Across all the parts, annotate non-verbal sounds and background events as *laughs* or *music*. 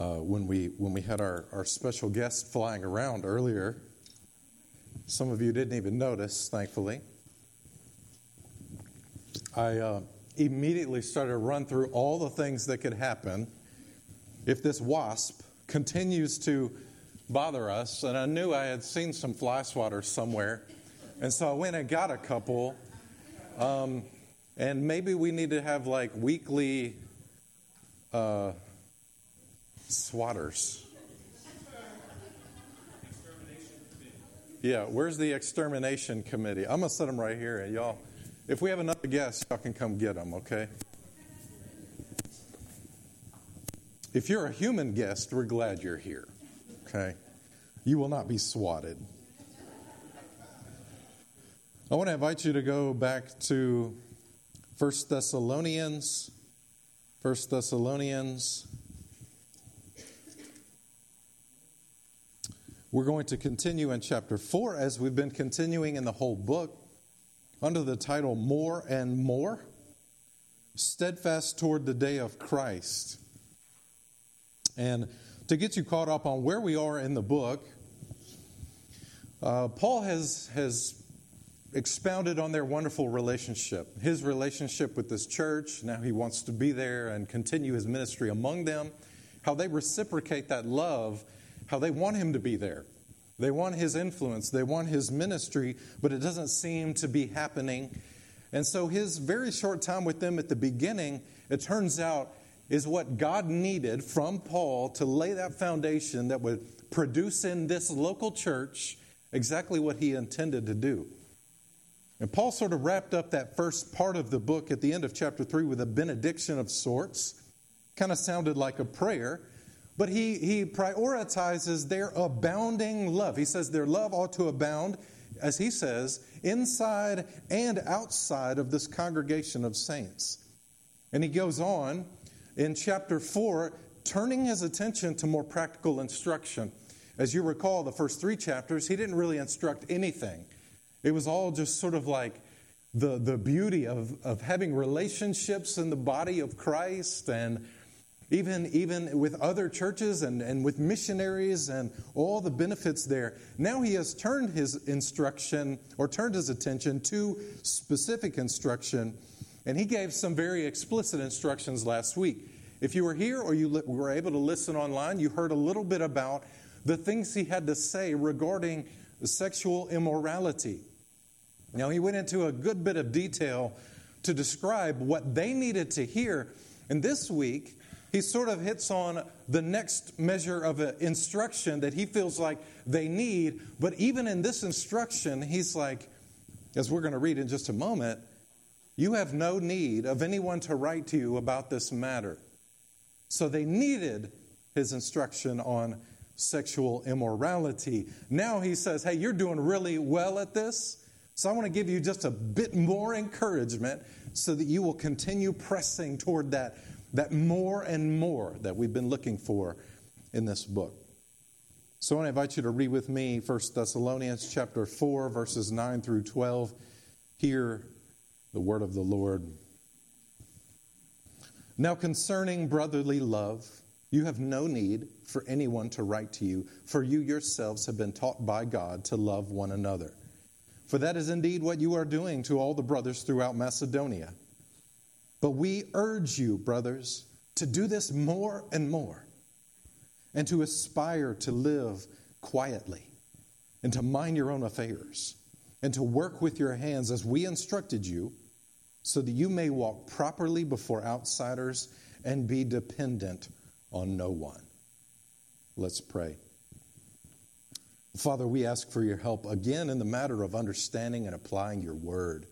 uh, when we when we had our, our special guest flying around earlier. Some of you didn't even notice, thankfully. I uh, immediately started to run through all the things that could happen if this wasp continues to bother us. And I knew I had seen some fly swatters somewhere. And so I went and got a couple. Um, and maybe we need to have like weekly uh, swatters. Yeah, where's the extermination committee? I'm going to set them right here, and y'all, if we have another guest, y'all can come get them, okay? If you're a human guest, we're glad you're here, okay? You will not be swatted. I want to invite you to go back to 1 Thessalonians. 1 Thessalonians. We're going to continue in chapter 4 as we've been continuing in the whole book under the title More and More Steadfast Toward the Day of Christ. And to get you caught up on where we are in the book, uh, Paul has, has expounded on their wonderful relationship, his relationship with this church. Now he wants to be there and continue his ministry among them, how they reciprocate that love, how they want him to be there. They want his influence, they want his ministry, but it doesn't seem to be happening. And so his very short time with them at the beginning, it turns out, is what God needed from Paul to lay that foundation that would produce in this local church exactly what he intended to do. And Paul sort of wrapped up that first part of the book at the end of chapter 3 with a benediction of sorts. Kind of sounded like a prayer, but he, he prioritizes their abounding love. He says their love ought to abound, as he says, inside and outside of this congregation of saints. And he goes on in chapter 4, turning his attention to more practical instruction. As you recall, the first three chapters, he didn't really instruct anything. It was all just sort of like the, the beauty of, of having relationships in the body of Christ and even, even with other churches and, and with missionaries and all the benefits there. Now he has turned his instruction or turned his attention to specific instruction, and he gave some very explicit instructions last week. If you were here or you were able to listen online, you heard a little bit about the things he had to say regarding sexual immorality. Now, he went into a good bit of detail to describe what they needed to hear. And this week, he sort of hits on the next measure of instruction that he feels like they need. But even in this instruction, he's like, as we're going to read in just a moment, you have no need of anyone to write to you about this matter. So they needed his instruction on sexual immorality. Now he says, Hey, you're doing really well at this. So I want to give you just a bit more encouragement so that you will continue pressing toward that, that more and more that we've been looking for in this book. So I want to invite you to read with me 1 Thessalonians chapter 4, verses 9 through 12. Hear the word of the Lord. Now, concerning brotherly love, you have no need for anyone to write to you, for you yourselves have been taught by God to love one another. For that is indeed what you are doing to all the brothers throughout Macedonia. But we urge you, brothers, to do this more and more, and to aspire to live quietly, and to mind your own affairs, and to work with your hands as we instructed you, so that you may walk properly before outsiders and be dependent on no one. Let's pray. Father, we ask for your help again in the matter of understanding and applying your word.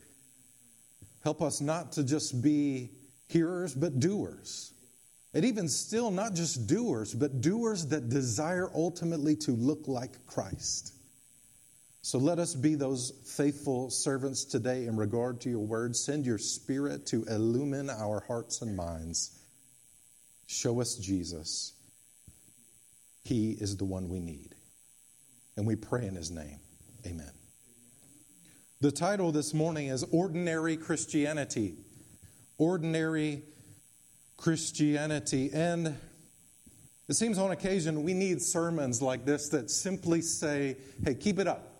Help us not to just be hearers, but doers. And even still, not just doers, but doers that desire ultimately to look like Christ. So let us be those faithful servants today in regard to your word. Send your spirit to illumine our hearts and minds. Show us Jesus. He is the one we need. And we pray in his name. Amen. The title this morning is Ordinary Christianity. Ordinary Christianity. And It seems on occasion we need sermons like this that simply say, hey, keep it up.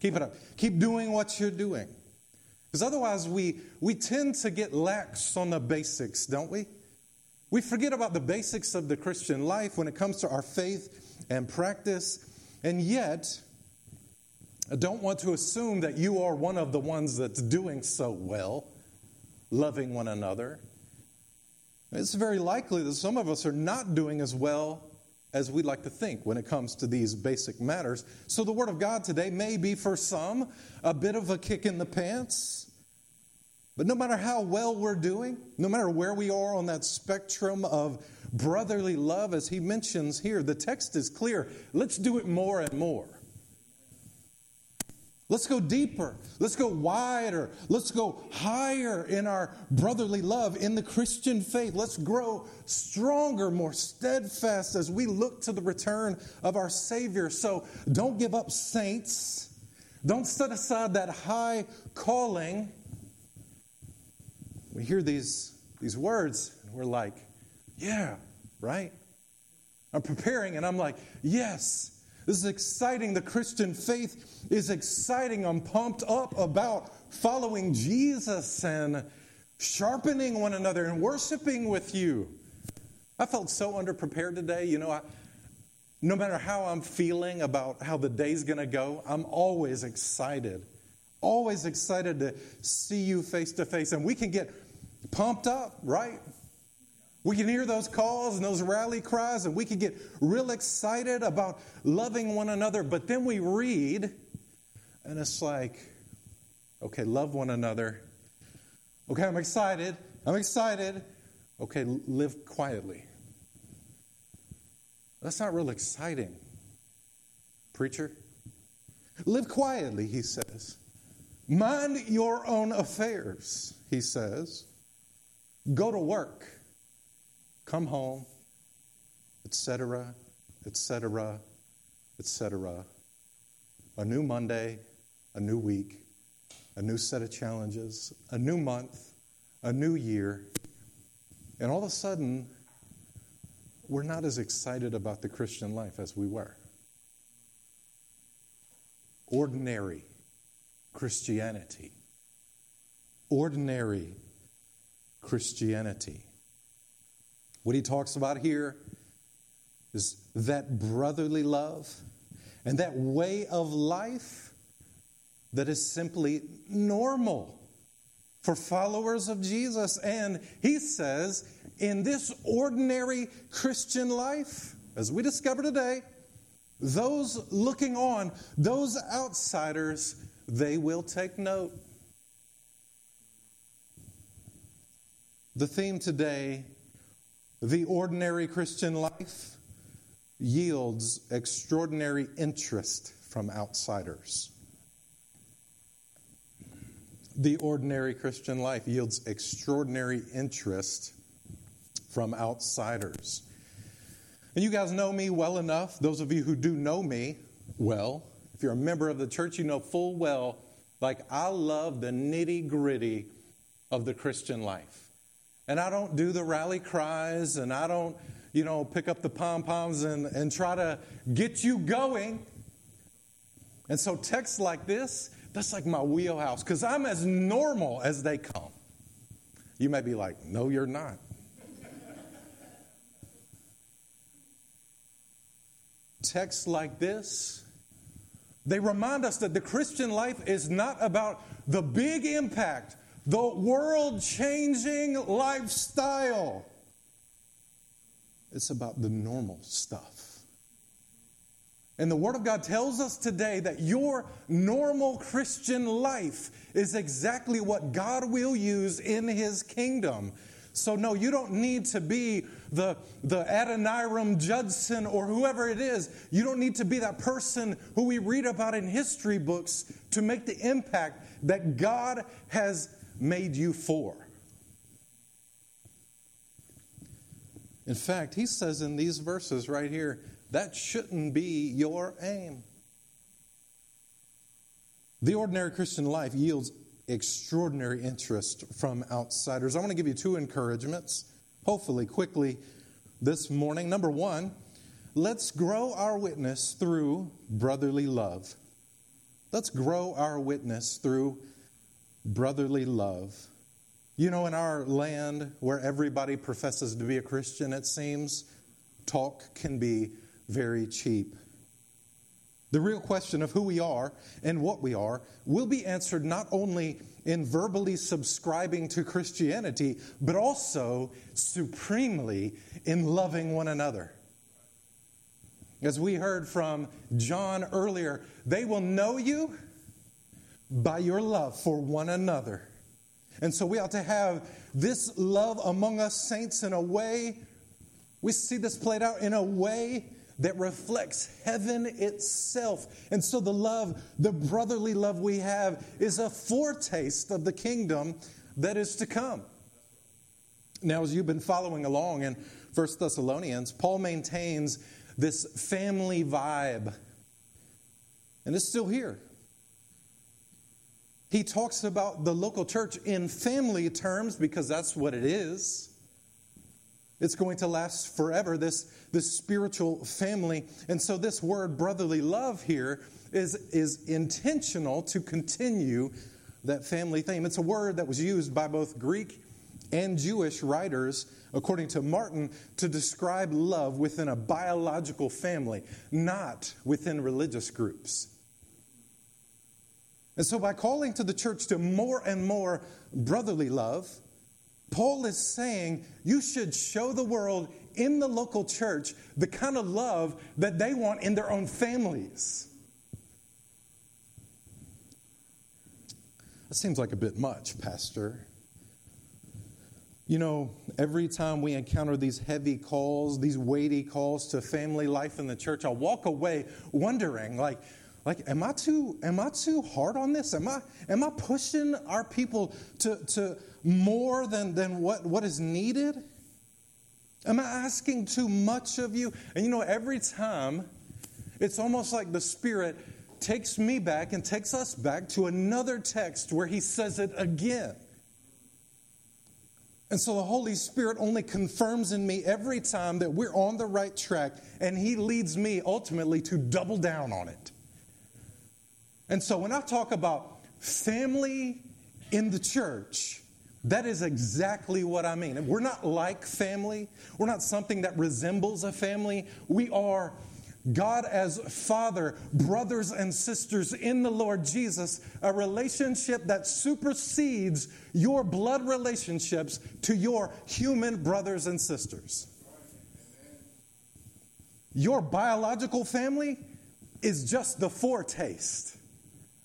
Keep it up. Keep doing what you're doing. Because otherwise, we, we tend to get lax on the basics, don't we? We forget about the basics of the Christian life when it comes to our faith and practice. And yet, I don't want to assume that you are one of the ones that's doing so well, loving one another. It's very likely that some of us are not doing as well as we'd like to think when it comes to these basic matters. So, the Word of God today may be for some a bit of a kick in the pants. But no matter how well we're doing, no matter where we are on that spectrum of brotherly love, as he mentions here, the text is clear. Let's do it more and more. Let's go deeper. Let's go wider. Let's go higher in our brotherly love in the Christian faith. Let's grow stronger, more steadfast as we look to the return of our Savior. So don't give up, saints. Don't set aside that high calling. We hear these, these words and we're like, yeah, right? I'm preparing and I'm like, yes. This is exciting. The Christian faith is exciting. I'm pumped up about following Jesus and sharpening one another and worshiping with you. I felt so underprepared today. You know, I, no matter how I'm feeling about how the day's going to go, I'm always excited. Always excited to see you face to face. And we can get pumped up, right? We can hear those calls and those rally cries, and we can get real excited about loving one another. But then we read, and it's like, okay, love one another. Okay, I'm excited. I'm excited. Okay, live quietly. That's not real exciting, preacher. Live quietly, he says. Mind your own affairs, he says. Go to work come home, etc., etc., etc. A new Monday, a new week, a new set of challenges, a new month, a new year. And all of a sudden, we're not as excited about the Christian life as we were. Ordinary Christianity. Ordinary Christianity. What he talks about here is that brotherly love and that way of life that is simply normal for followers of Jesus. And he says, in this ordinary Christian life, as we discover today, those looking on, those outsiders, they will take note. The theme today the ordinary Christian life yields extraordinary interest from outsiders. The ordinary Christian life yields extraordinary interest from outsiders. And you guys know me well enough. Those of you who do know me well, if you're a member of the church, you know full well, like I love the nitty gritty of the Christian life. And I don't do the rally cries and I don't, you know, pick up the pom poms and, and try to get you going. And so, texts like this, that's like my wheelhouse because I'm as normal as they come. You may be like, no, you're not. Texts like this, they remind us that the Christian life is not about the big impact the world changing lifestyle. It's about the normal stuff. And the Word of God tells us today that your normal Christian life is exactly what God will use in His kingdom. So, no, you don't need to be the, the Adoniram Judson or whoever it is. You don't need to be that person who we read about in history books to make the impact that God has made you for. In fact, he says in these verses right here, that shouldn't be your aim. The ordinary Christian life yields extraordinary interest from outsiders. I want to give you two encouragements, hopefully, quickly. this morning. Number one, let's grow our witness through brotherly love. Let's grow our witness through brotherly love. You know, in our land where everybody professes to be a Christian, it seems, talk can be very cheap. The real question of who we are and what we are will be answered not only in verbally subscribing to Christianity, but also supremely in loving one another. As we heard from John earlier, they will know you by your love for one another. And so we ought to have this love among us saints in a way, we see this played out in a way that reflects heaven itself. And so the love, the brotherly love we have, is a foretaste of the kingdom that is to come. Now, as you've been following along in 1 Thessalonians, Paul maintains this family vibe, and it's still here. He talks about the local church in family terms because that's what it is. It's going to last forever, this, this spiritual family. And so, this word brotherly love here is, is intentional to continue that family theme. It's a word that was used by both Greek and Jewish writers, according to Martin, to describe love within a biological family, not within religious groups. And so, by calling to the church to more and more brotherly love, Paul is saying you should show the world in the local church the kind of love that they want in their own families. That seems like a bit much, Pastor. You know, every time we encounter these heavy calls, these weighty calls to family life in the church, I'll walk away wondering, like, like am I too am I too hard on this? Am I am I pushing our people to, to more than, than what, what is needed? Am I asking too much of you? And you know, every time it's almost like the Spirit takes me back and takes us back to another text where he says it again. And so the Holy Spirit only confirms in me every time that we're on the right track, and He leads me ultimately to double down on it. And so when I talk about family in the church, that is exactly what I mean. We're not like family. We're not something that resembles a family. We are God as Father, brothers and sisters in the Lord Jesus, a relationship that supersedes your blood relationships to your human brothers and sisters. Your biological family is just the foretaste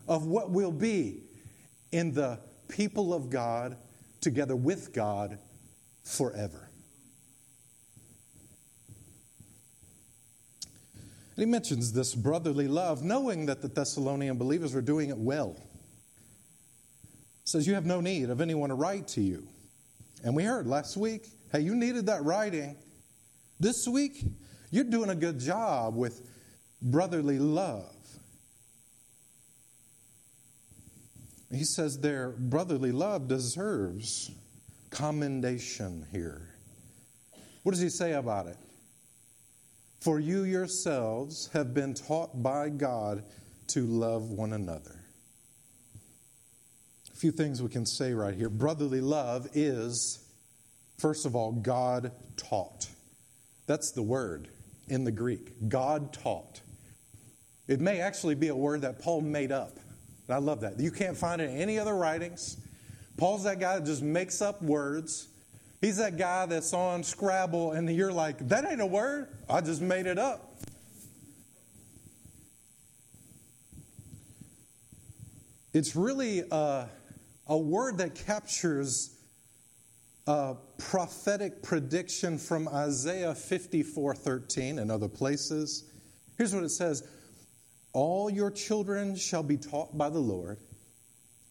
of what will be in the people of God together with God forever. And he mentions this brotherly love, knowing that the Thessalonian believers were doing it well. says, You have no need of anyone to write to you. And we heard last week, hey, you needed that writing. This week, you're doing a good job with brotherly love. He says their brotherly love deserves commendation here. What does he say about it? For you yourselves have been taught by God to love one another. A few things we can say right here. Brotherly love is, first of all, God taught. That's the word in the Greek. God taught. It may actually be a word that Paul made up. I love that. You can't find it in any other writings. Paul's that guy that just makes up words. He's that guy that's on Scrabble and you're like, that ain't a word. I just made it up. It's really a, a word that captures a prophetic prediction from Isaiah 54 13 and other places. Here's what it says all your children shall be taught by the Lord,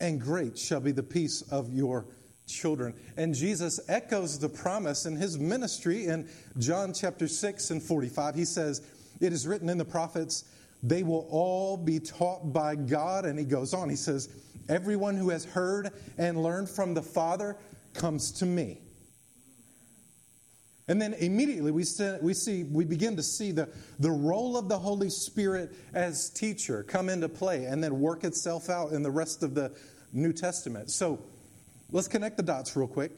and great shall be the peace of your children. And Jesus echoes the promise in his ministry in John chapter 6 and 45. He says, It is written in the prophets, they will all be taught by God. And he goes on, he says, Everyone who has heard and learned from the Father comes to me. And then immediately we see, we, see, we begin to see the, the role of the Holy Spirit as teacher come into play and then work itself out in the rest of the New Testament. So let's connect the dots real quick.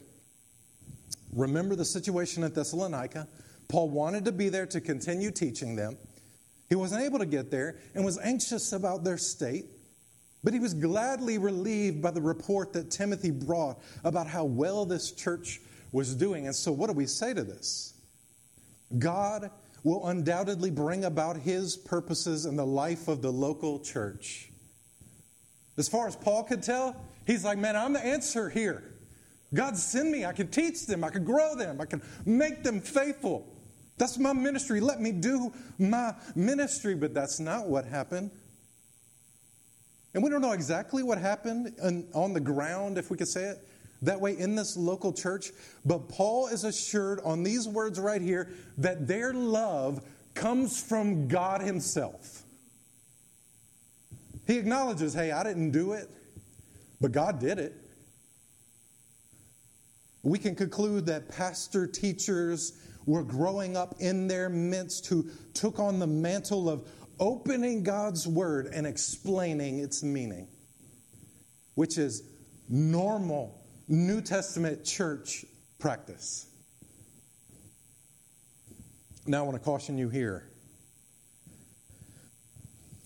Remember the situation at Thessalonica. Paul wanted to be there to continue teaching them. He wasn't able to get there and was anxious about their state, but he was gladly relieved by the report that Timothy brought about how well this church was doing. And so, what do we say to this? God will undoubtedly bring about his purposes in the life of the local church. As far as Paul could tell, he's like, man, I'm the answer here. God send me. I can teach them. I can grow them. I can make them faithful. That's my ministry. Let me do my ministry. But that's not what happened. And we don't know exactly what happened on the ground, if we could say it that way, in this local church. But Paul is assured on these words right here that their love comes from God Himself. He acknowledges, hey, I didn't do it, but God did it. We can conclude that pastor teachers were growing up in their midst who took on the mantle of opening God's word and explaining its meaning, which is normal New Testament church practice. Now, I want to caution you here.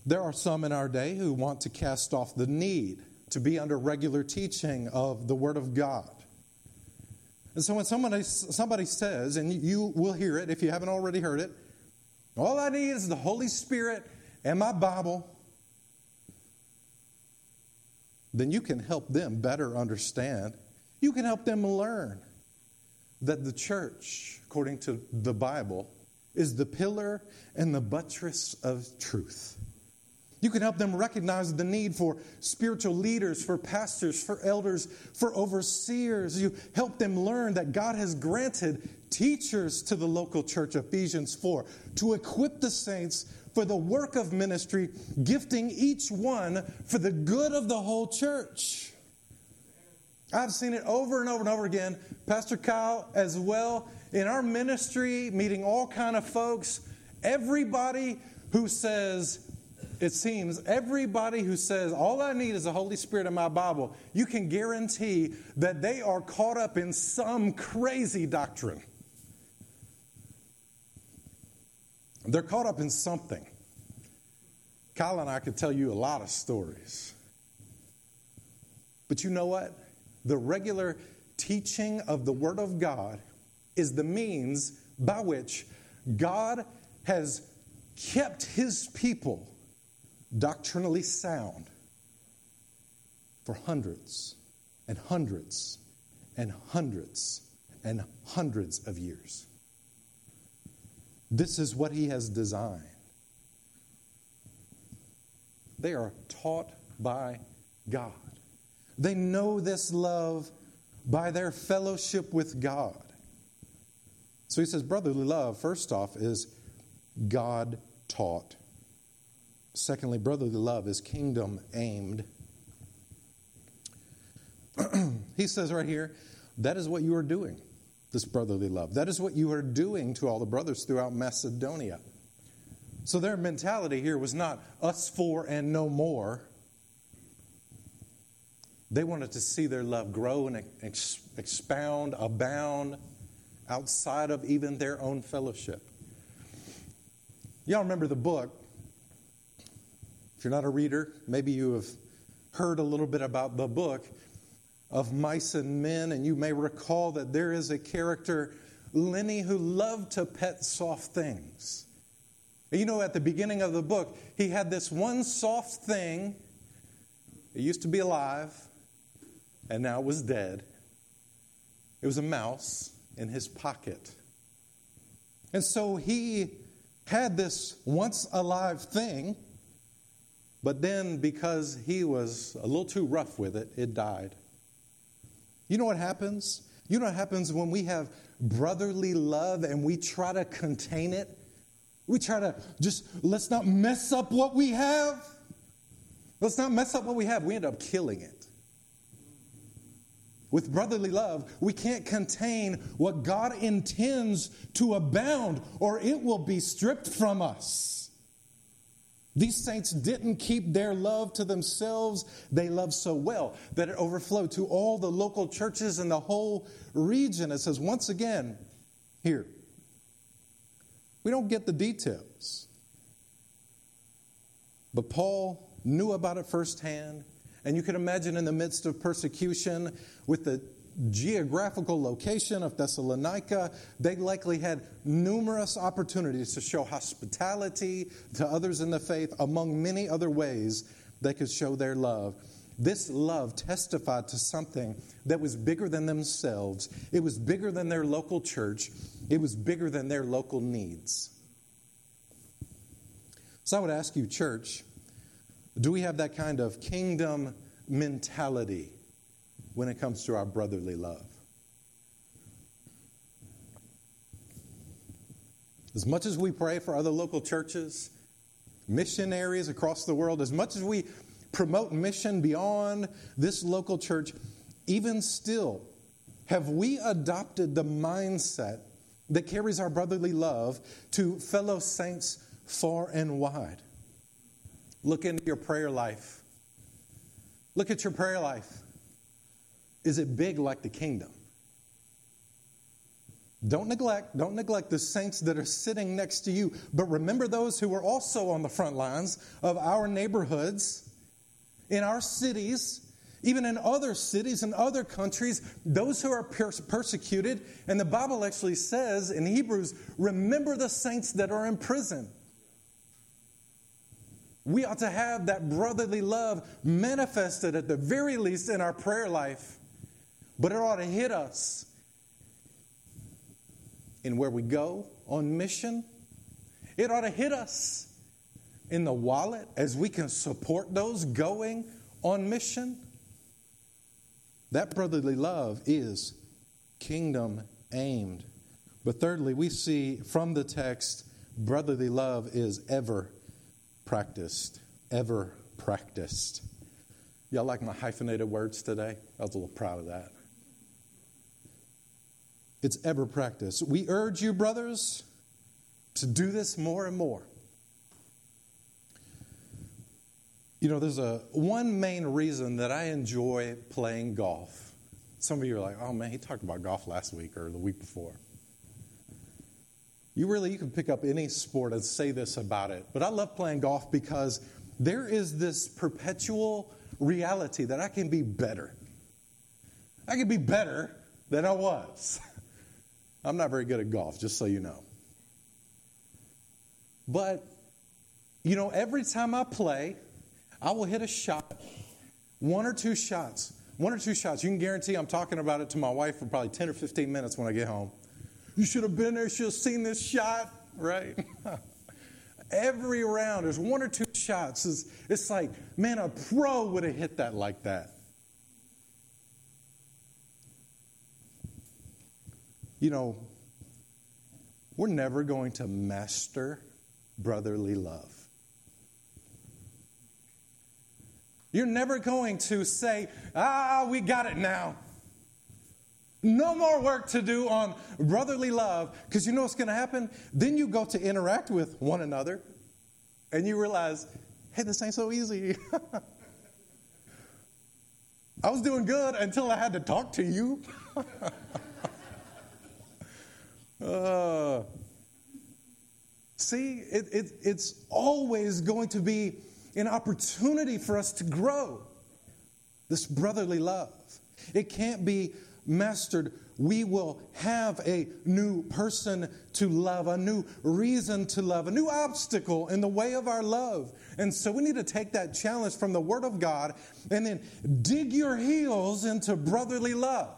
There are some in our day who want to cast off the need to be under regular teaching of the Word of God. And so when somebody, somebody says, and you will hear it if you haven't already heard it, all I need is the Holy Spirit and my Bible, then you can help them better understand. You can help them learn that the church, according to the Bible, is the pillar and the buttress of truth. You can help them recognize the need for spiritual leaders, for pastors, for elders, for overseers. You help them learn that God has granted teachers to the local church, Ephesians 4, to equip the saints for the work of ministry, gifting each one for the good of the whole church. I've seen it over and over and over again. Pastor Kyle, as well, in our ministry, meeting all kind of folks, everybody who says, it seems everybody who says, All I need is the Holy Spirit in my Bible, you can guarantee that they are caught up in some crazy doctrine. They're caught up in something. Kyle and I could tell you a lot of stories. But you know what? The regular teaching of the Word of God is the means by which God has kept His people doctrinally sound for hundreds and hundreds and hundreds and hundreds of years. This is what he has designed. They are taught by God. They know this love by their fellowship with God. So he says, brotherly love, first off, is God taught. Secondly, brotherly love is kingdom aimed. *clears throat* he says right here, that is what you are doing, this brotherly love. That is what you are doing to all the brothers throughout Macedonia. So their mentality here was not us four and no more. They wanted to see their love grow and ex- expound, abound outside of even their own fellowship. Y'all remember the book if you're not a reader, maybe you have heard a little bit about the book of Mice and Men, and you may recall that there is a character, Lennie, who loved to pet soft things. You know, at the beginning of the book, he had this one soft thing. It used to be alive, and now it was dead. It was a mouse in his pocket. And so he had this once alive thing but then, because he was a little too rough with it, it died. You know what happens? You know what happens when we have brotherly love and we try to contain it? We try to just, let's not mess up what we have. Let's not mess up what we have. We end up killing it. With brotherly love, we can't contain what God intends to abound, or it will be stripped from us. These saints didn't keep their love to themselves. They loved so well that it overflowed to all the local churches in the whole region. It says, once again, here, we don't get the details. But Paul knew about it firsthand. And you can imagine in the midst of persecution, with the geographical location of Thessalonica, they likely had numerous opportunities to show hospitality to others in the faith, among many other ways they could show their love. This love testified to something that was bigger than themselves. It was bigger than their local church. It was bigger than their local needs. So I would ask you, church, do we have that kind of kingdom mentality when it comes to our brotherly love? As much as we pray for other local churches, missionaries across the world, as much as we promote mission beyond this local church, even still, have we adopted the mindset that carries our brotherly love to fellow saints far and wide? Look into your prayer life. Look at your prayer life. Is it big like the kingdom? Don't neglect, don't neglect the saints that are sitting next to you, but remember those who are also on the front lines of our neighborhoods, in our cities, even in other cities and other countries, those who are persecuted. And the Bible actually says in Hebrews, remember the saints that are in prison. We ought to have that brotherly love manifested at the very least in our prayer life, but it ought to hit us in where we go on mission. It ought to hit us in the wallet as we can support those going on mission. That brotherly love is kingdom aimed. But thirdly, we see from the text brotherly love is ever practiced, ever practiced. Y'all like my hyphenated words today? I was a little proud of that. It's ever practiced. We urge you, brothers, to do this more and more. You know, there's a one main reason that I enjoy playing golf. Some of you are like, "Oh man, he talked about golf last week or the week before." You really you can pick up any sport and say this about it. But I love playing golf because there is this perpetual reality that I can be better. I can be better than I was. *laughs* I'm not very good at golf, just so you know. But, you know, every time I play, I will hit a shot, one or two shots, one or two shots. You can guarantee I'm talking about it to my wife for probably 10 or 15 minutes when I get home. You should have been there, you should have seen this shot, right? *laughs* Every round, there's one or two shots. It's, it's like, man, a pro would have hit that like that. You know, we're never going to master brotherly love. You're never going to say, ah, we got it now. No more work to do on brotherly love because you know what's going to happen? Then you go to interact with one another and you realize, hey, this ain't so easy. *laughs* I was doing good until I had to talk to you. *laughs* uh, see, it, it, it's always going to be an opportunity for us to grow this brotherly love. It can't be mastered, we will have a new person to love, a new reason to love, a new obstacle in the way of our love. And so we need to take that challenge from the Word of God and then dig your heels into brotherly love.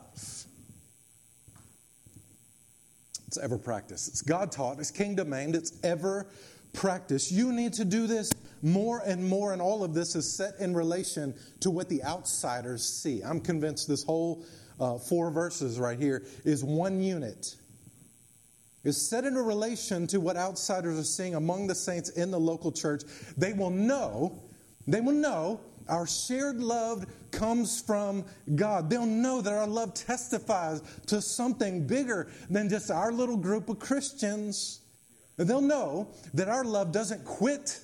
It's ever practiced. It's God taught, it's kingdom aimed, it's ever practiced. You need to do this more and more, and all of this is set in relation to what the outsiders see. I'm convinced this whole uh, four verses right here, is one unit. Is set in a relation to what outsiders are seeing among the saints in the local church. They will know, they will know Our shared love comes from God. They'll know that our love testifies to something bigger than just our little group of Christians. They'll know that our love doesn't quit,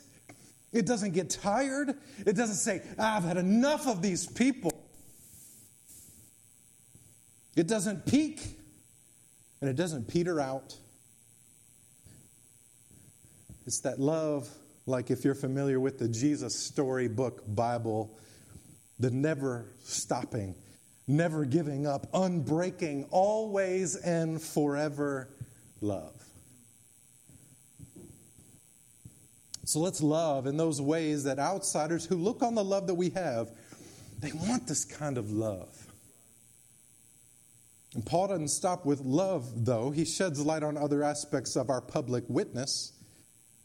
it doesn't get tired, it doesn't say, I've had enough of these people. It doesn't peak, and it doesn't peter out. It's that love like if you're familiar with the Jesus Storybook Bible, the never stopping, never giving up, unbreaking, always and forever love. So let's love in those ways that outsiders who look on the love that we have, they want this kind of love. And Paul doesn't stop with love, though. He sheds light on other aspects of our public witness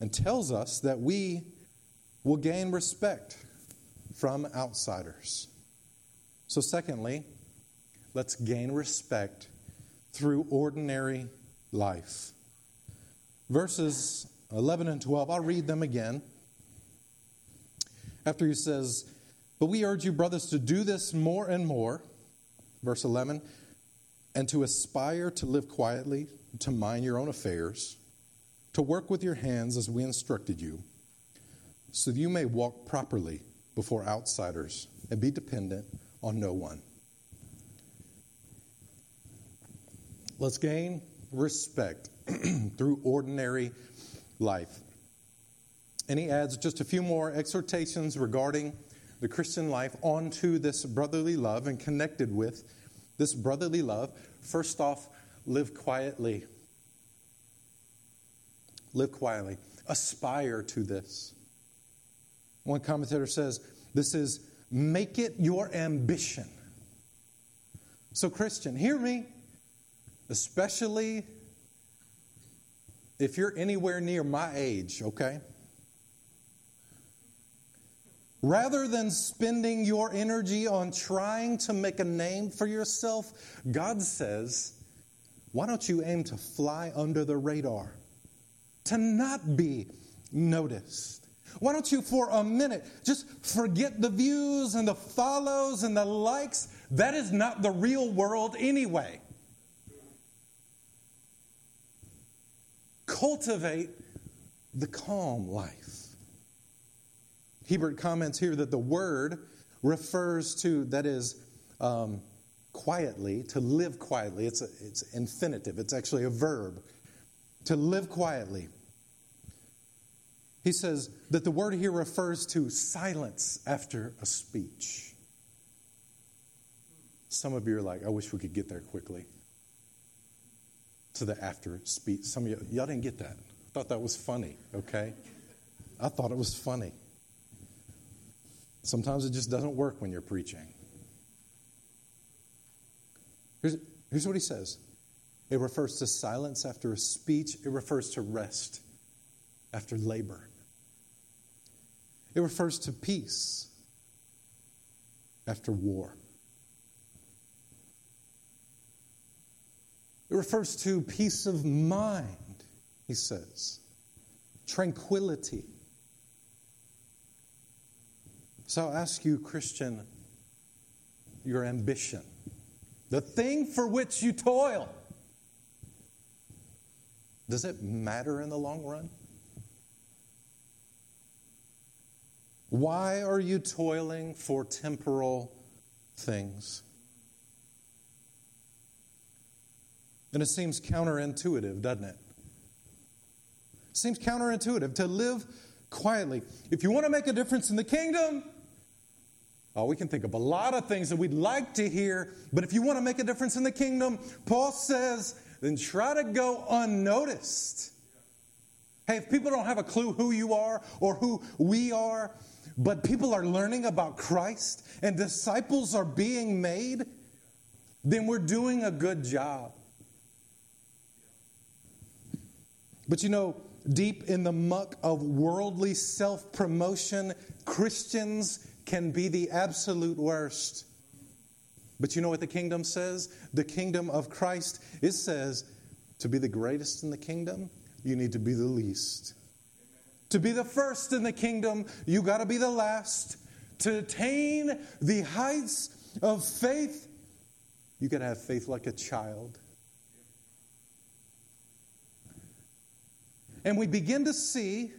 and tells us that we will gain respect from outsiders. So, secondly, let's gain respect through ordinary life. Verses 11 and 12, I'll read them again. After he says, But we urge you, brothers, to do this more and more. Verse 11, and to aspire to live quietly, to mind your own affairs to work with your hands as we instructed you, so that you may walk properly before outsiders and be dependent on no one. Let's gain respect *clears throat* through ordinary life. And he adds just a few more exhortations regarding the Christian life onto this brotherly love and connected with this brotherly love. First off, live quietly Live quietly. Aspire to this. One commentator says this is make it your ambition. So, Christian, hear me, especially if you're anywhere near my age, okay? Rather than spending your energy on trying to make a name for yourself, God says, why don't you aim to fly under the radar? to not be noticed. Why don't you, for a minute, just forget the views and the follows and the likes? That is not the real world anyway. Cultivate the calm life. Hiebert comments here that the word refers to, that is, um, quietly, to live quietly. It's, a, it's infinitive, it's actually a verb to live quietly. He says that the word here refers to silence after a speech. Some of you are like, I wish we could get there quickly. To the after speech. Some of you, y'all didn't get that. I thought that was funny, okay? I thought it was funny. Sometimes it just doesn't work when you're preaching. Here's, here's what he says it refers to silence after a speech, it refers to rest after labor, it refers to peace after war. It refers to peace of mind, he says, tranquility. So I'll ask you, Christian, your ambition, the thing for which you toil. Does it matter in the long run? Why are you toiling for temporal things? And it seems counterintuitive, doesn't it? it? Seems counterintuitive to live quietly. If you want to make a difference in the kingdom, oh, we can think of a lot of things that we'd like to hear, but if you want to make a difference in the kingdom, Paul says then try to go unnoticed. Hey, if people don't have a clue who you are or who we are, but people are learning about Christ and disciples are being made, then we're doing a good job. But you know, deep in the muck of worldly self promotion, Christians can be the absolute worst. But you know what the kingdom says? The kingdom of Christ, it says to be the greatest in the kingdom, you need to be the least. To be the first in the kingdom, you got to be the last. to attain the heights of faith, you got to have faith like a child. And we begin to see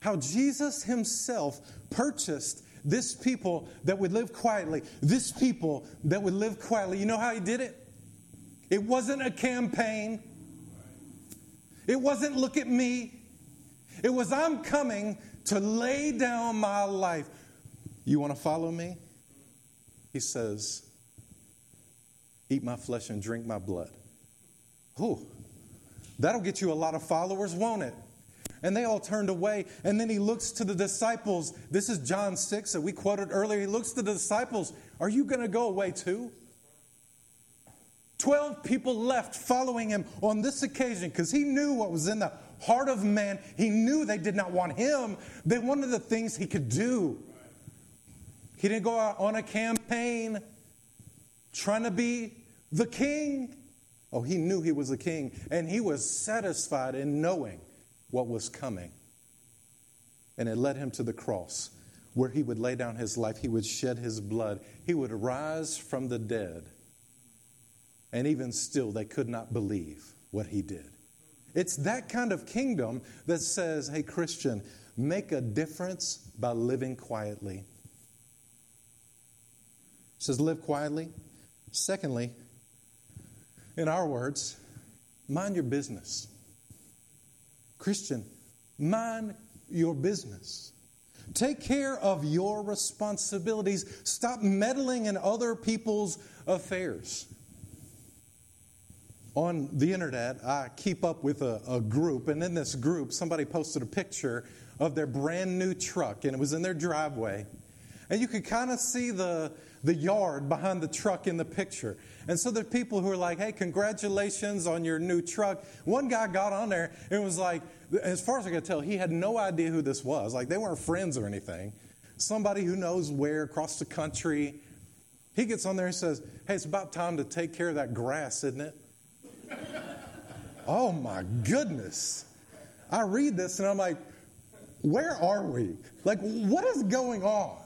how Jesus himself purchased this people that would live quietly. This people that would live quietly. You know how he did it? It wasn't a campaign. It wasn't look at me. It was I'm coming to lay down my life. You want to follow me? He says, Eat my flesh and drink my blood. Whew. that'll get you a lot of followers, won't it? And they all turned away. And then he looks to the disciples. This is John 6 that we quoted earlier. He looks to the disciples. Are you going to go away too? Twelve people left following him on this occasion because he knew what was in the heart of man. He knew they did not want him, they wanted the things he could do. He didn't go out on a campaign trying to be the king. Oh, he knew he was a king, and he was satisfied in knowing what was coming. And it led him to the cross, where he would lay down his life, he would shed his blood, he would rise from the dead. And even still, they could not believe what he did. It's that kind of kingdom that says, hey, Christian, make a difference by living quietly. It says, live quietly. Secondly, in our words, mind your business. Christian, mind your business. Take care of your responsibilities. Stop meddling in other people's affairs. On the internet, I keep up with a, a, group, and in this group, somebody posted a picture of their brand new truck, and it was in their driveway. And you could kind of see the, the yard behind the truck in the picture. And so there are people who are like, hey, congratulations on your new truck. One guy got on there and was like, as far as I could tell, he had no idea who this was. Like, they weren't friends or anything. Somebody who knows where across the country. He gets on there and says, hey, it's about time to take care of that grass, isn't it? *laughs* oh my goodness. I read this and I'm like, where are we? Like, what is going on?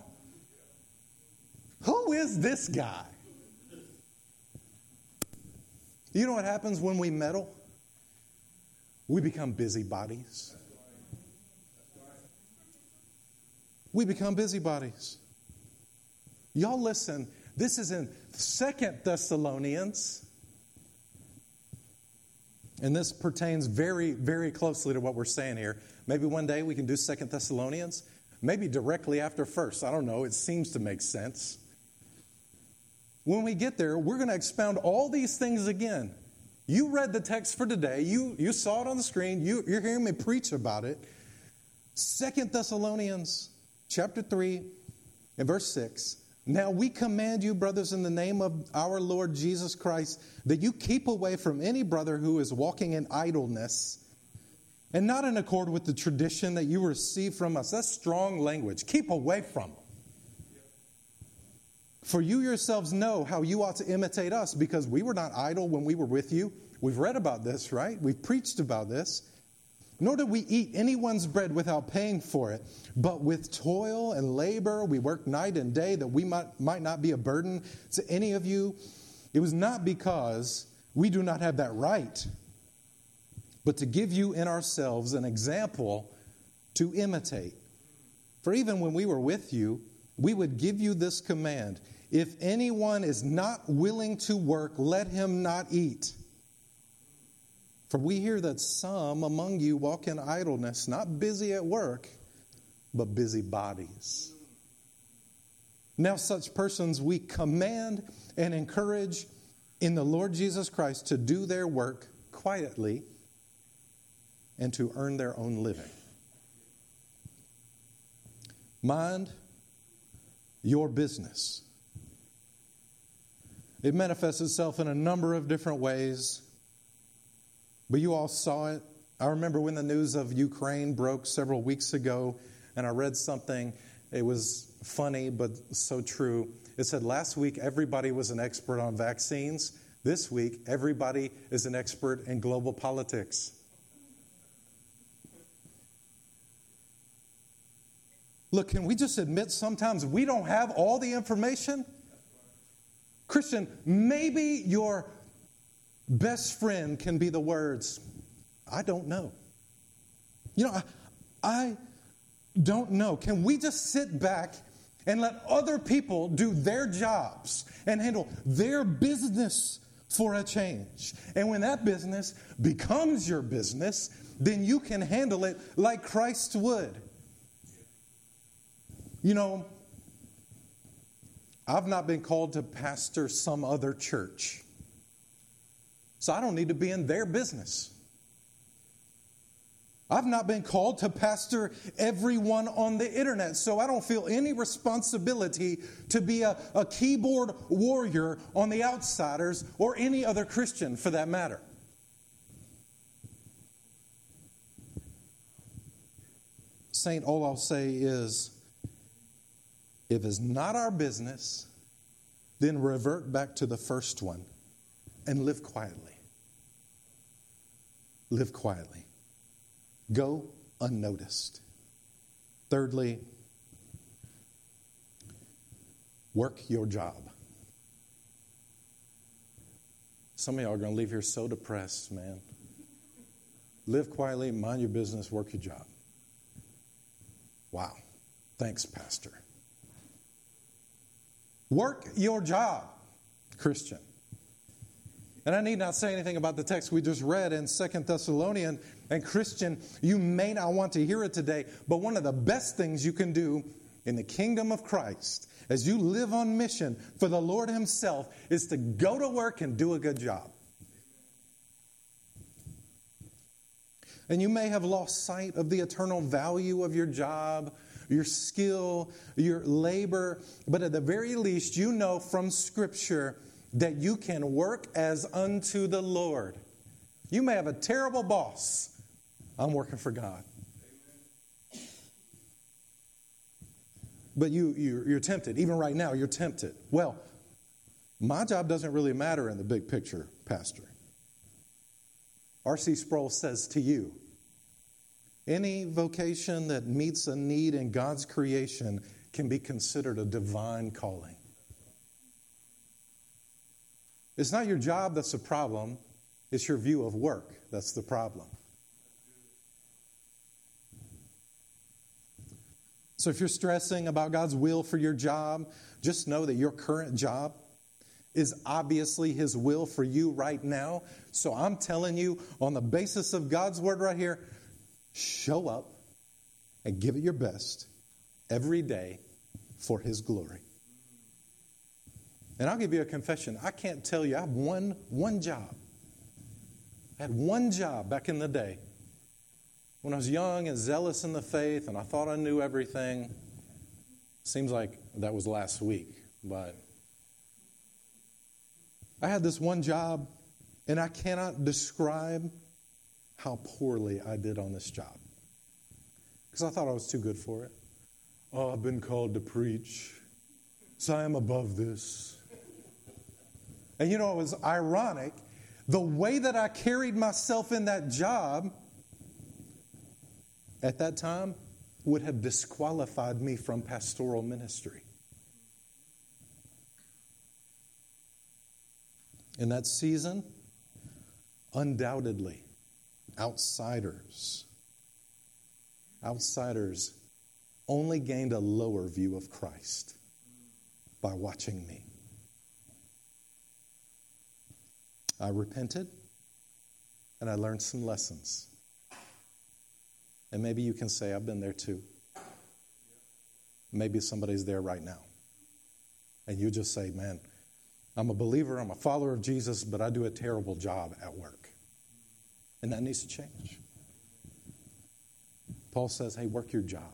Who is this guy? You know what happens when we meddle? We become busybodies. We become busybodies. Y'all listen, this is in Second Thessalonians. And this pertains very, very closely to what we're saying here. Maybe one day we can do Second Thessalonians. Maybe directly after first. I don't know. It seems to make sense. When we get there, we're going to expound all these things again. You read the text for today. You, you saw it on the screen. You, you're hearing me preach about it. Second Thessalonians chapter 3 and verse 6. Now we command you, brothers, in the name of our Lord Jesus Christ, that you keep away from any brother who is walking in idleness and not in accord with the tradition that you receive from us. That's strong language. Keep away from them. For you yourselves know how you ought to imitate us because we were not idle when we were with you. We've read about this, right? We've preached about this. Nor did we eat anyone's bread without paying for it, but with toil and labor we worked night and day that we might, might not be a burden to any of you. It was not because we do not have that right, but to give you in ourselves an example to imitate. For even when we were with you, we would give you this command if anyone is not willing to work, let him not eat. For we hear that some among you walk in idleness, not busy at work, but busy bodies. Now, such persons we command and encourage in the Lord Jesus Christ to do their work quietly and to earn their own living. Mind your business. It manifests itself in a number of different ways, but you all saw it. I remember when the news of Ukraine broke several weeks ago, and I read something. It was funny, but so true. It said last week everybody was an expert on vaccines. This week, everybody is an expert in global politics. Look, can we just admit sometimes we don't have all the information? Christian, maybe your best friend can be the words, I don't know. You know, I, I don't know. Can we just sit back and let other people do their jobs and handle their business for a change? And when that business becomes your business, then you can handle it like Christ would. You know, I've not been called to pastor some other church. So I don't need to be in their business. I've not been called to pastor everyone on the internet, so I don't feel any responsibility to be a, a, keyboard warrior on the outsiders or any other Christian for that matter. Saint, all I'll say is if it's not our business, then revert back to the first one and live quietly. Live quietly. Go unnoticed. Thirdly, work your job. Some of y'all are going to leave here so depressed, man. Live quietly, mind your business, work your job. Wow. Thanks, Pastor. Work your job, Christian. And I need not say anything about the text we just read in Second Thessalonian. And Christian, you may not want to hear it today, but one of the best things you can do in the kingdom of Christ as you live on mission for the Lord Himself is to go to work and do a good job. And you may have lost sight of the eternal value of your job your skill, your labor, but at the very least, you know from Scripture that you can work as unto the Lord. You may have a terrible boss. I'm working for God. But you, you're, you're tempted. Even right now, you're tempted. Well, my job doesn't really matter in the big picture, Pastor. R.C. Sproul says to you, any vocation that meets a need in God's creation can be considered a divine calling. It's not your job that's the problem, it's your view of work that's the problem. So if you're stressing about God's will for your job, just know that your current job is obviously His will for you right now. So I'm telling you, on the basis of God's word right here, show up and give it your best every day for His glory. And I'll give you a confession. I can't tell you, I have one, one job. I had one job back in the day when I was young and zealous in the faith and I thought I knew everything. Seems like that was last week, but I had this one job and I cannot describe how poorly I did on this job because I thought I was too good for it. Oh, I've been called to preach, so I am above this. And you know, it was ironic. The way that I carried myself in that job at that time would have disqualified me from pastoral ministry. In that season, undoubtedly, outsiders. Outsiders only gained a lower view of Christ by watching me. I repented and I learned some lessons. And maybe you can say, I've been there too. Maybe somebody's there right now. And you just say, man, I'm a believer, I'm a follower of Jesus, but I do a terrible job at work. And that needs to change. Paul says, hey, work your job.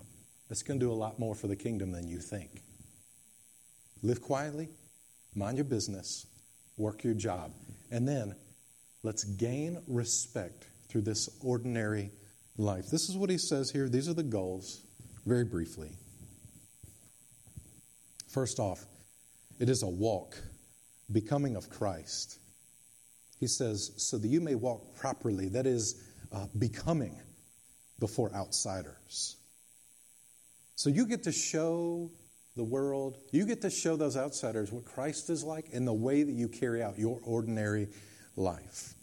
That's going to do a lot more for the kingdom than you think. Live quietly, mind your business, work your job. And then let's gain respect through this ordinary life. This is what he says here. These are the goals, very briefly. First off, it is a walk, becoming of Christ. He says, so that you may walk properly, that is, uh, becoming before outsiders. So you get to show the world, you get to show those outsiders what Christ is like in the way that you carry out your ordinary life.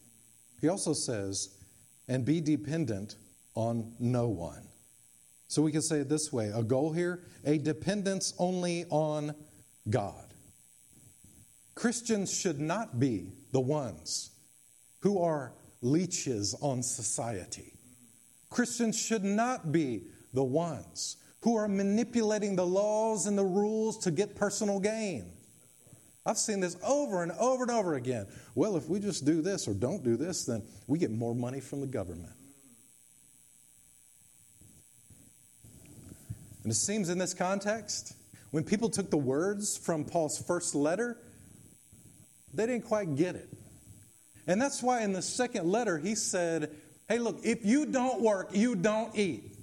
He also says, and be dependent on no one. So we can say it this way a goal here, a dependence only on God. Christians should not be the ones who are leeches on society. Christians should not be the ones who are manipulating the laws and the rules to get personal gain. I've seen this over and over and over again. Well, if we just do this or don't do this, then we get more money from the government. And it seems in this context, when people took the words from Paul's first letter, they didn't quite get it. And that's why in the second letter he said, Hey, look, if you don't work, you don't eat.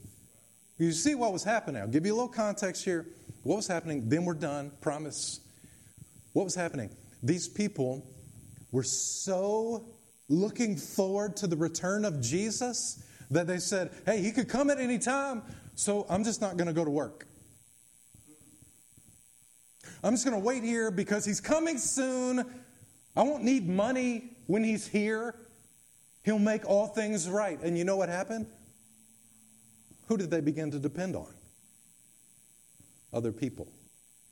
You see what was happening. I'll give you a little context here. What was happening? Then we're done, promise. What was happening? These people were so looking forward to the return of Jesus that they said, Hey, he could come at any time, so I'm just not going to go to work. I'm just going to wait here because he's coming soon. I won't need money when he's here. He'll make all things right. And you know what happened? Who did they begin to depend on? Other people.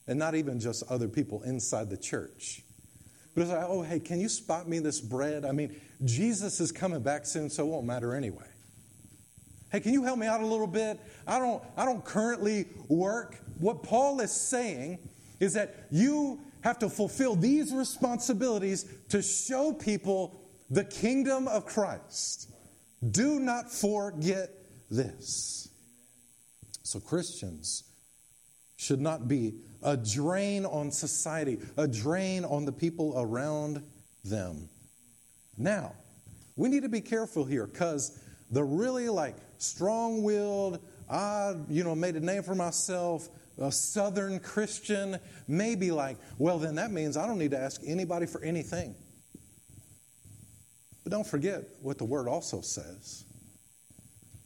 And not even just other people inside the church. But it's like, oh, hey, can you spot me this bread? I mean, Jesus is coming back soon, so it won't matter anyway. Hey, can you help me out a little bit? I don't, I don't currently work. What Paul is saying is that you have to fulfill these responsibilities to show people the kingdom of Christ. Do not forget this. So, Christians should not be a drain on society, a drain on the people around them. Now, we need to be careful here because the really like strong willed, I, you know, made a name for myself, a Southern Christian may be like, well, then that means I don't need to ask anybody for anything. But don't forget what the word also says.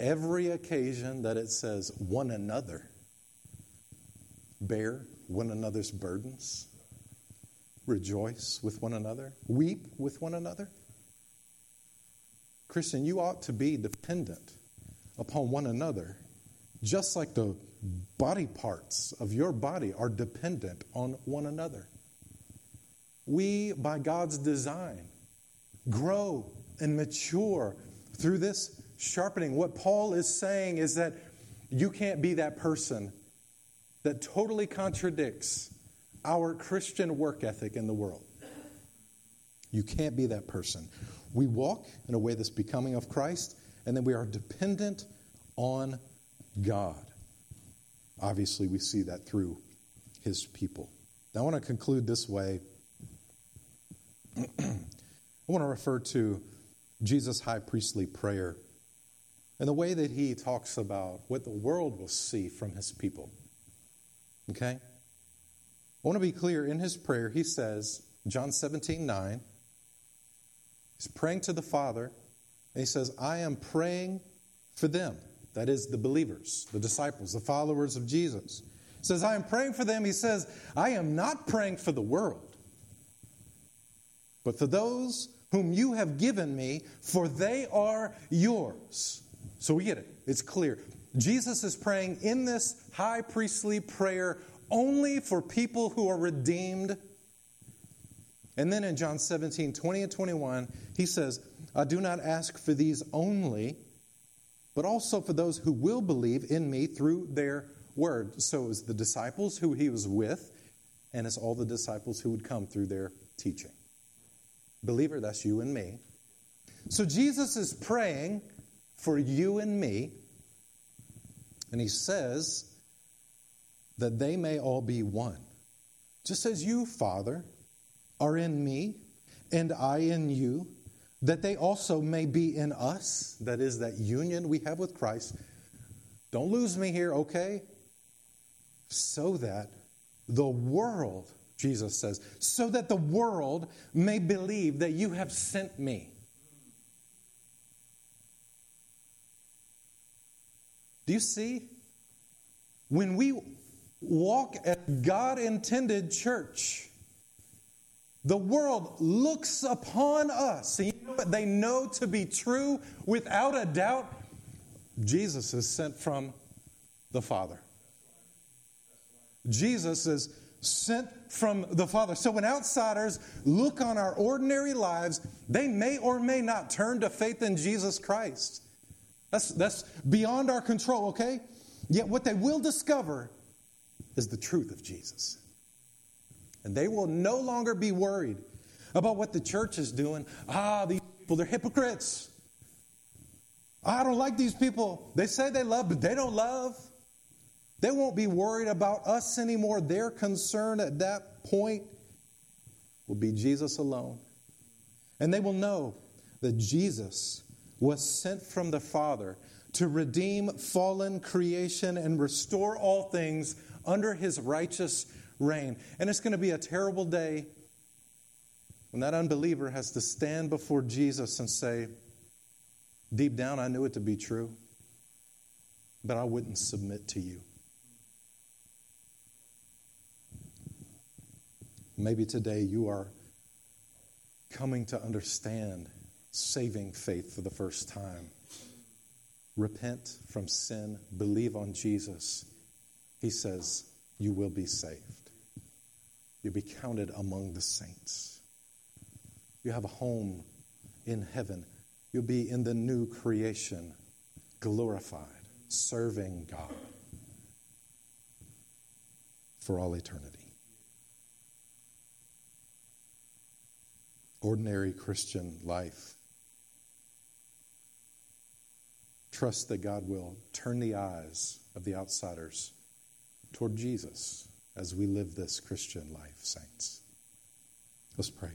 Every occasion that it says one another, bear one another's burdens, rejoice with one another, weep with one another. Christian, you ought to be dependent upon one another, just like the body parts of your body are dependent on one another. We, by God's design, grow and mature through this sharpening. What Paul is saying is that you can't be that person that totally contradicts our Christian work ethic in the world. You can't be that person. We walk in a way that's becoming of Christ, and then we are dependent on God. Obviously, we see that through his people. Now, I want to conclude this way. *clears throat* I want to refer to Jesus' high priestly prayer and the way that he talks about what the world will see from his people. Okay? I want to be clear in his prayer, he says, John 17, 9, he's praying to the Father, and he says, I am praying for them. That is, the believers, the disciples, the followers of Jesus. He says, I am praying for them. He says, I am not praying for the world, but for those whom you have given me, for they are yours. So we get it. It's clear. Jesus is praying in this high priestly prayer only for people who are redeemed. And then in John 17, 20 and 21, he says, I do not ask for these only but also for those who will believe in me through their word. So it's the disciples who he was with, and it's all the disciples who would come through their teaching. Believer, that's you and me. So Jesus is praying for you and me, and he says that they may all be one. Just as you, Father, are in me, and I in you that they also may be in us, that is, that union we have with Christ. Don't lose me here, okay? So that the world, Jesus says, so that the world may believe that you have sent me. Do you see? when we walk as God intended church, the world looks upon us. You know what they know to be true without a doubt? Jesus is sent from the Father. Jesus is sent from the Father. So when outsiders look on our ordinary lives, they may or may not turn to faith in Jesus Christ. That's, that's beyond our control, okay? Yet what they will discover is the truth of Jesus. And they will no longer be worried about what the church is doing. Ah, these people, they're hypocrites. I don't like these people. They say they love, but they don't love. They won't be worried about us anymore. Their concern at that point will be Jesus alone. And they will know that Jesus was sent from the Father to redeem fallen creation and restore all things under his righteous reign. And it's going to be a terrible day when that unbeliever has to stand before Jesus and say, Deep down, I knew it to be true, but I wouldn't submit to you. Maybe today you are coming to understand saving faith for the first time. Repent from sin, believe on Jesus. He says, You will be saved. You'll be counted among the saints. You have a home in heaven. You'll be in the new creation, glorified, serving God for all eternity. ordinary Christian life. Trust that God will turn the eyes of the outsiders toward Jesus as we live this Christian life, saints. Let's pray.